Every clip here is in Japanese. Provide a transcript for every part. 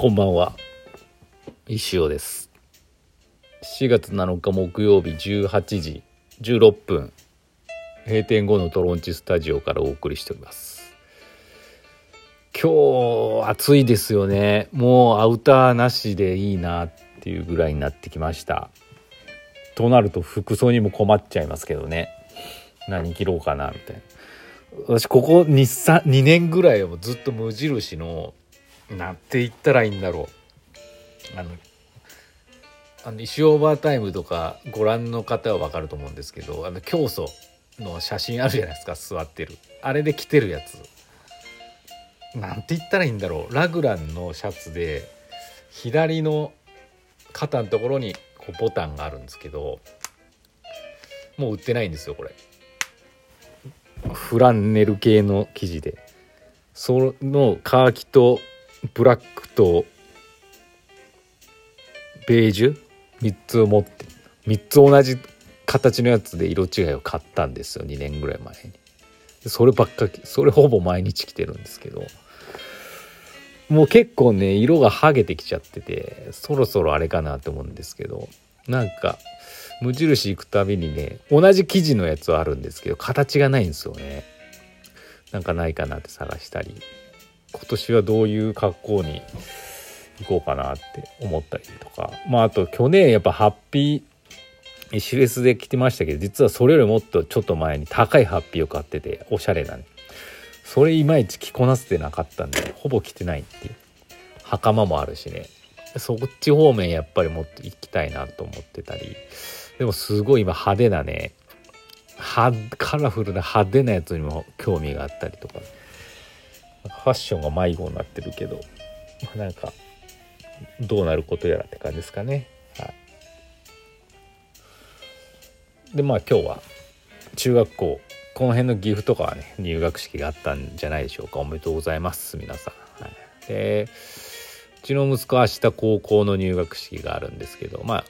こんばんは。石尾です。4月7日木曜日18時16分。閉店後のトロンチスタジオからお送りしております。今日暑いですよね。もうアウターなしでいいなっていうぐらいになってきました。となると服装にも困っちゃいますけどね。何着ろうかなみたいな。私ここ 2, 2年ぐらいはずっと無印のなっていったらいいんだろう。あのあの石オーバータイムとかご覧の方は分かると思うんですけどあの教祖の写真あるじゃないですか座ってる。あれで着てるやつ。なんて言ったらいいんだろう。ラグランのシャツで左の肩のところにこうボタンがあるんですけどもう売ってないんですよこれ。フランネル系の生地で。そのカーキとブラックとベージュ3つを持って3つ同じ形のやつで色違いを買ったんですよ。2年ぐらい前に。そればっかそれほぼ毎日着てるんですけど。もう結構ね色が剥げてきちゃっててそろそろあれかなって思うんですけど。なんか無印行くたびにね同じ生地のやつはあるんですけど形がないんですよね。なんかないかなって探したり。今年はどういう格好に行こうかなって思ったりとか。まああと去年やっぱハッピーシュレスで着てましたけど実はそれよりもっとちょっと前に高いハッピーを買ってておしゃれなね。それいまいち着こなせてなかったんでほぼ着てないっていう。袴もあるしね。そっち方面やっぱりもっと行きたいなと思ってたり。でもすごい今派手なねカラフルな派手なやつにも興味があったりとか。ファッションが迷子になってるけど、まあ、なんかどうなることやらって感じですかね。はい、でまあ今日は中学校この辺の岐阜とかはね入学式があったんじゃないでしょうかおめでとうございます皆さん。はい、でうちの息子は明日高校の入学式があるんですけどまあ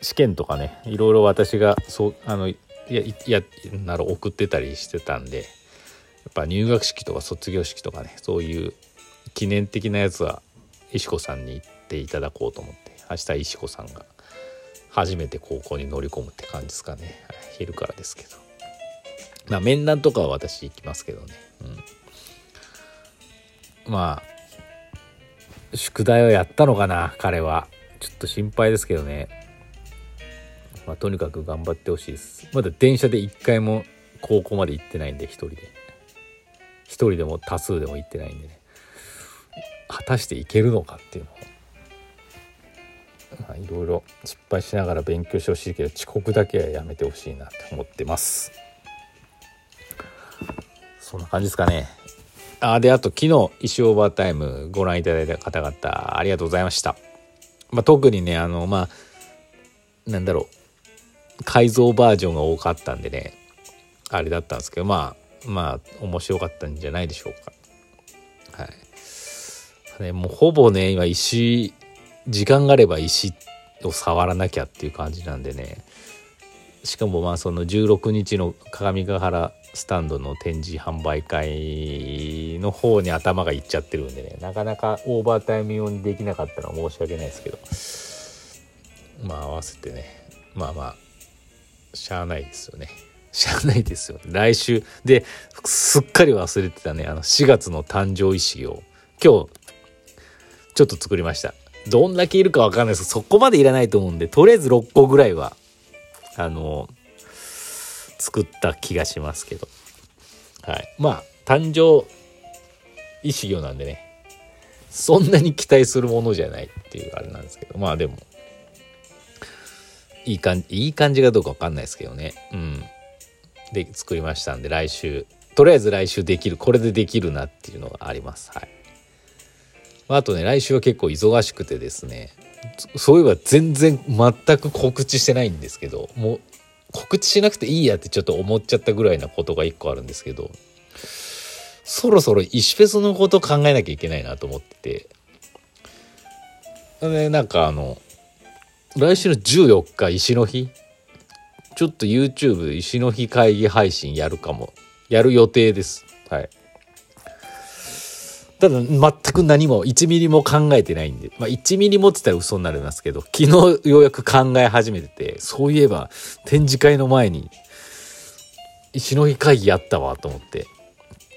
試験とかねいろいろ私がそうあのいやいやなら送ってたりしてたんでっぱ入学式とか卒業式とかねそういう記念的なやつは石子さんに行っていただこうと思って明日石子さんが初めて高校に乗り込むって感じですかね、昼からですけど。まあ面談とかは私行きますけどね、うん、まあ宿題をやったのかな彼は。ちょっと心配ですけどね。まあ、とにかく頑張ってほしいです。まだ電車で一回も高校まで行ってないんで一人で。一人でも多数でも行ってないんでね。果たしていけるのかっていうの。をまあいろいろ失敗しながら勉強してほしいけど遅刻だけはやめてほしいなって思ってます。そんな感じですかね。あであと昨日石オーバータイムご覧いただいた方々ありがとうございました、まあ、特にねあのまあなんだろう。改造バージョンが多かったんでねあれだったんですけどまあまあ面白かったんじゃないでしょうか。はい。ねもうほぼね今石時間があれば石を触らなきゃっていう感じなんでね。しかもまあその16日の鏡ヶ原スタンドの展示販売会の方に頭がいっちゃってるんでね。なかなかオーバータイム用にできなかったのは申し訳ないですけど。まあ合わせてね。まあまあしゃあないですよね。しゃあないですよ。来週。で、すっかり忘れてたね、あの、4月の誕生石を、今日、ちょっと作りました。どんだけいるかわかんないです、そこまでいらないと思うんで、とりあえず6個ぐらいは、あの、作った気がしますけど。はい。まあ、誕生石魚なんでね、そんなに期待するものじゃないっていうあれなんですけど、まあでも、いい感じ、いい感じかどうかわかんないですけどね。うん。で、作りましたんで、来週、とりあえず来週できる、これでできるなっていうのがあります。はい。あとね、来週は結構忙しくてですね、そういえば全然全く告知してないんですけど、もう告知しなくていいやってちょっと思っちゃったぐらいなことが一個あるんですけど、そろそろ石フェスのこと考えなきゃいけないなと思ってて、で、なんかあの、来週の14日石の日ちょっと YouTube 石の日会議配信やるかも。やる予定です。はい。ただ全く何も1ミリも考えてないんで、まあ1ミリもって言ったら嘘になりますけど、昨日ようやく考え始めてて、そういえば展示会の前に石の日会議やったわと思って、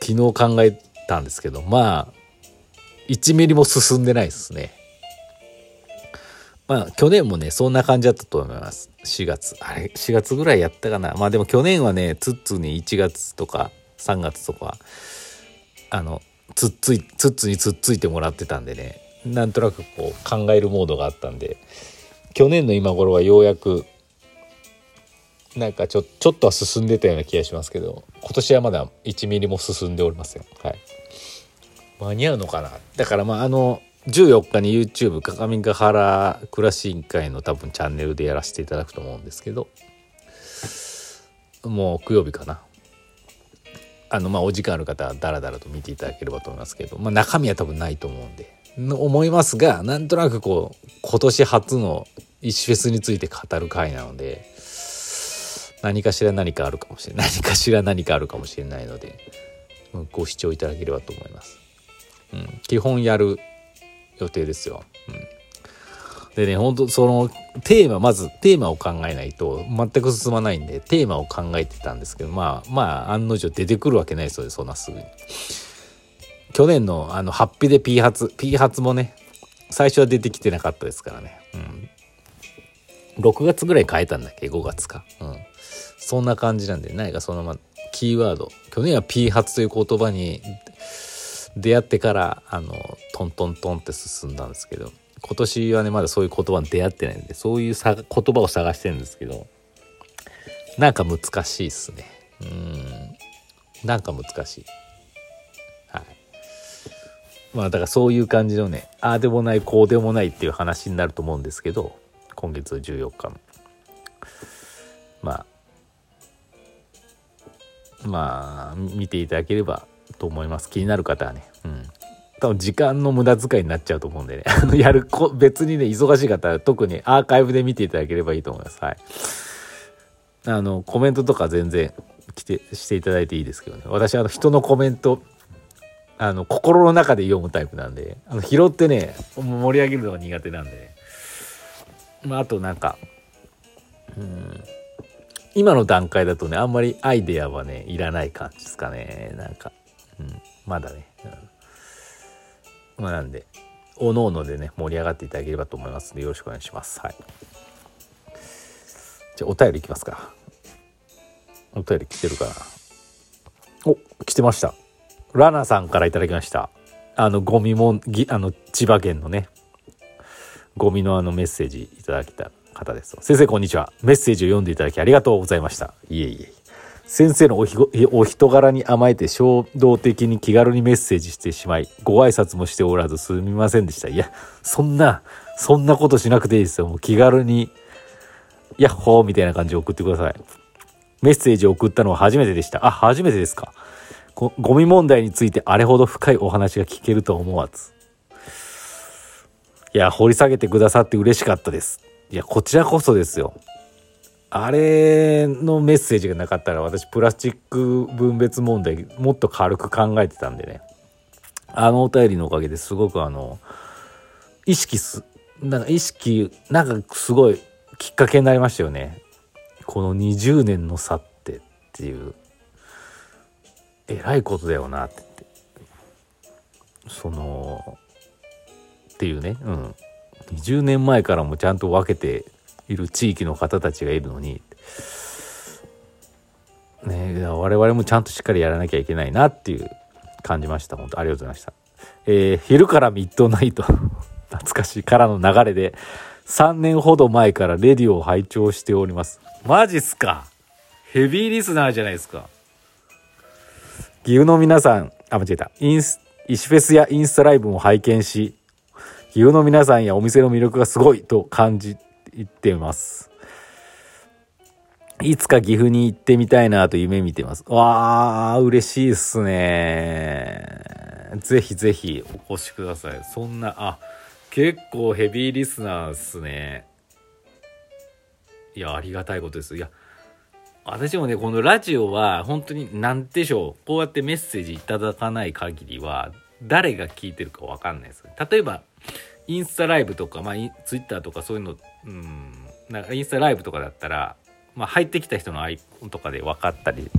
昨日考えたんですけど、まあ、1ミリも進んでないですね。まあ、去年もね、そんな感じだったと思います。4月。あれ、4月ぐらいやったかな。まあでも去年はね、ツッツに1月とか3月とか、あの、つっつい、つっつにつっついてもらってたんでね、なんとなくこう考えるモードがあったんで、去年の今頃はようやく、なんかちょちょっとは進んでたような気がしますけど今年はまだ1ミリも進んでおりませんはい間に合うのかなだからまああの14日に YouTube 鏡ヶ原暮らし委員会の多分チャンネルでやらせていただくと思うんですけどもう木曜日かなあのまあお時間ある方はダラダラと見ていただければと思いますけど、まあ、中身は多分ないと思うんで思いますがなんとなくこう今年初の石フェスについて語る回なので何かしら何かあるかもしれない何かしら何かあるかもしれないのでご視聴いただければと思います。うん、基本やる予定ですよ。うんでね、本当そのテーマ、まずテーマを考えないと全く進まないんで、テーマを考えてたんですけど、まあ、まあ、案の定出てくるわけないそうです、そんなすぐに。去年のあの、ハッピーで P 発、P 発もね、最初は出てきてなかったですからね。うん。6月ぐらい変えたんだっけ ?5 月か。うん。そんな感じなんで、何かそのま、キーワード。去年は P 発という言葉に出会ってから、あの、トントントンって進んだんですけど、今年はね、まだそういう言葉に出会ってないんで、そういうさ言葉を探してるんですけど、なんか難しいっすね。うん。なんか難しい。はい。まあだからそういう感じのね、ああでもない、こうでもないっていう話になると思うんですけど、今月14日の。まあ、まあ、見ていただければと思います。気になる方はね。うん。多分時間の無駄遣いになっちゃうと思うんでね。やるこ、別にね、忙しい方は特にアーカイブで見ていただければいいと思います。はい。あの、コメントとか全然来て、していただいていいですけどね。私、あの、人のコメント、あの、心の中で読むタイプなんで、あの、拾ってね、盛り上げるのが苦手なんで、ね、まあ、あとなんか、うん、今の段階だとね、あんまりアイデアはね、いらない感じですかね。なんか、うん、まだね。うんまあ、なんで、おのおのでね、盛り上がっていただければと思いますので、よろしくお願いします。はい。じゃあ、お便りいきますか。お便り来てるかな。お、来てました。ラナさんからいただきました。あの、ゴミも、ぎあの、千葉県のね、ゴミのあのメッセージいただきた方です。先生、こんにちは。メッセージを読んでいただきありがとうございました。いえいえ。先生のおお人柄に甘えて衝動的に気軽にメッセージしてしまい、ご挨拶もしておらずすみませんでした。いや、そんな、そんなことしなくていいですよ。もう気軽に、ヤッホーみたいな感じで送ってください。メッセージを送ったのは初めてでした。あ、初めてですか。ゴミ問題についてあれほど深いお話が聞けると思わず。いや、掘り下げてくださって嬉しかったです。いや、こちらこそですよ。あれのメッセージがなかったら私プラスチック分別問題もっと軽く考えてたんでね。あのお便りのおかげですごくあの意識すなんか意識なんかすごいきっかけになりましたよね。この20年の差ってっていう。えらいことだよなって。そのっていうね。うん。20年前からもちゃんと分けている地域の方たちがいるのに、ね、我々もちゃんとしっかりやらなきゃいけないなっていう感じました本当ありがとうございました、えー、昼からミッドナイト。懐かしい。からの流れで3年ほど前からレディオを拝聴しております。マジっすか？ヘビーリスナーじゃないですか。岐阜の皆さんあ間違えた。インス石フェスやインスタライブも拝見し岐阜の皆さんやお店の魅力がすごいと感じ行ってます。いつか岐阜に行ってみたいなと夢見てます。わあ、嬉しいっすね。ぜひぜひお越しください。そんな、あ、結構ヘビーリスナーっすね。いや、ありがたいことです。いや、私もね、このラジオは本当に何でしょう。こうやってメッセージいただかない限りは誰が聞いてるか分かんないです例えばインスタライブとか、まあ、ツイッターとかそういうのうんなんかインスタライブとかだったら、まあ、入ってきた人のアイコンとかで分かったり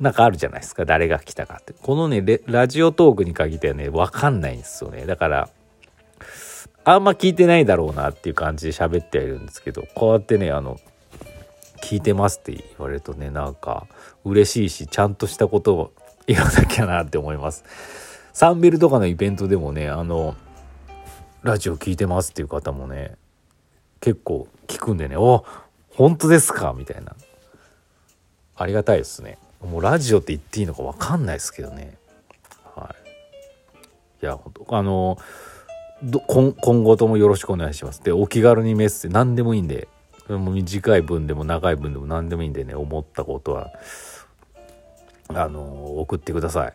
なんかあるじゃないですか。誰が来たかって。このねラジオトークに限ってはね分かんないんですよね。だからあんま聞いてないだろうなっていう感じで喋ってはいるんですけどこうやってねあの聞いてますって言われるとねなんか嬉しいしちゃんとしたことを言わなきゃなって思います。サンベルとかのイベントでもねあのラジオ聞いてますっていう方もね結構聞くんでね「お本当ですか?」みたいな。ありがたいですね。もうラジオって言っていいのか分かんないですけどね。はい。いや本当あの今今後ともよろしくお願いします。でお気軽にメッセージ何でもいいんでもう短い文でも長い文でも何でもいいんでね思ったことはあの送ってください。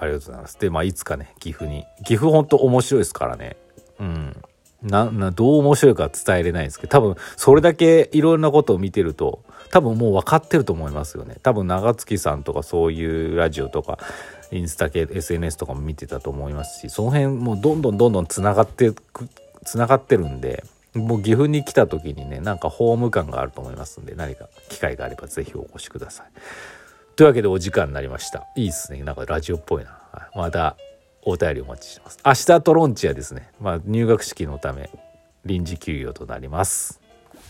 ありがとうございます。でまあいつかね岐阜に。岐阜ほんと面白いですからね。うん。ななどう面白いか伝えれないんですけど多分それだけいろんなことを見てると多分もう分かってると思いますよね。多分長月さんとかそういうラジオとかインスタ系 SNS とかも見てたと思いますしその辺もうどんどんどんどんつながってつながってるんでもう岐阜に来た時にねなんかホーム感があると思いますんで何か機会があれば是非お越しください。というわけでお時間になりました。いいですね。なんかラジオっぽいな。またお便りお待ちしてます。明日トロンチアですね、まあ、入学式のため臨時休業となります。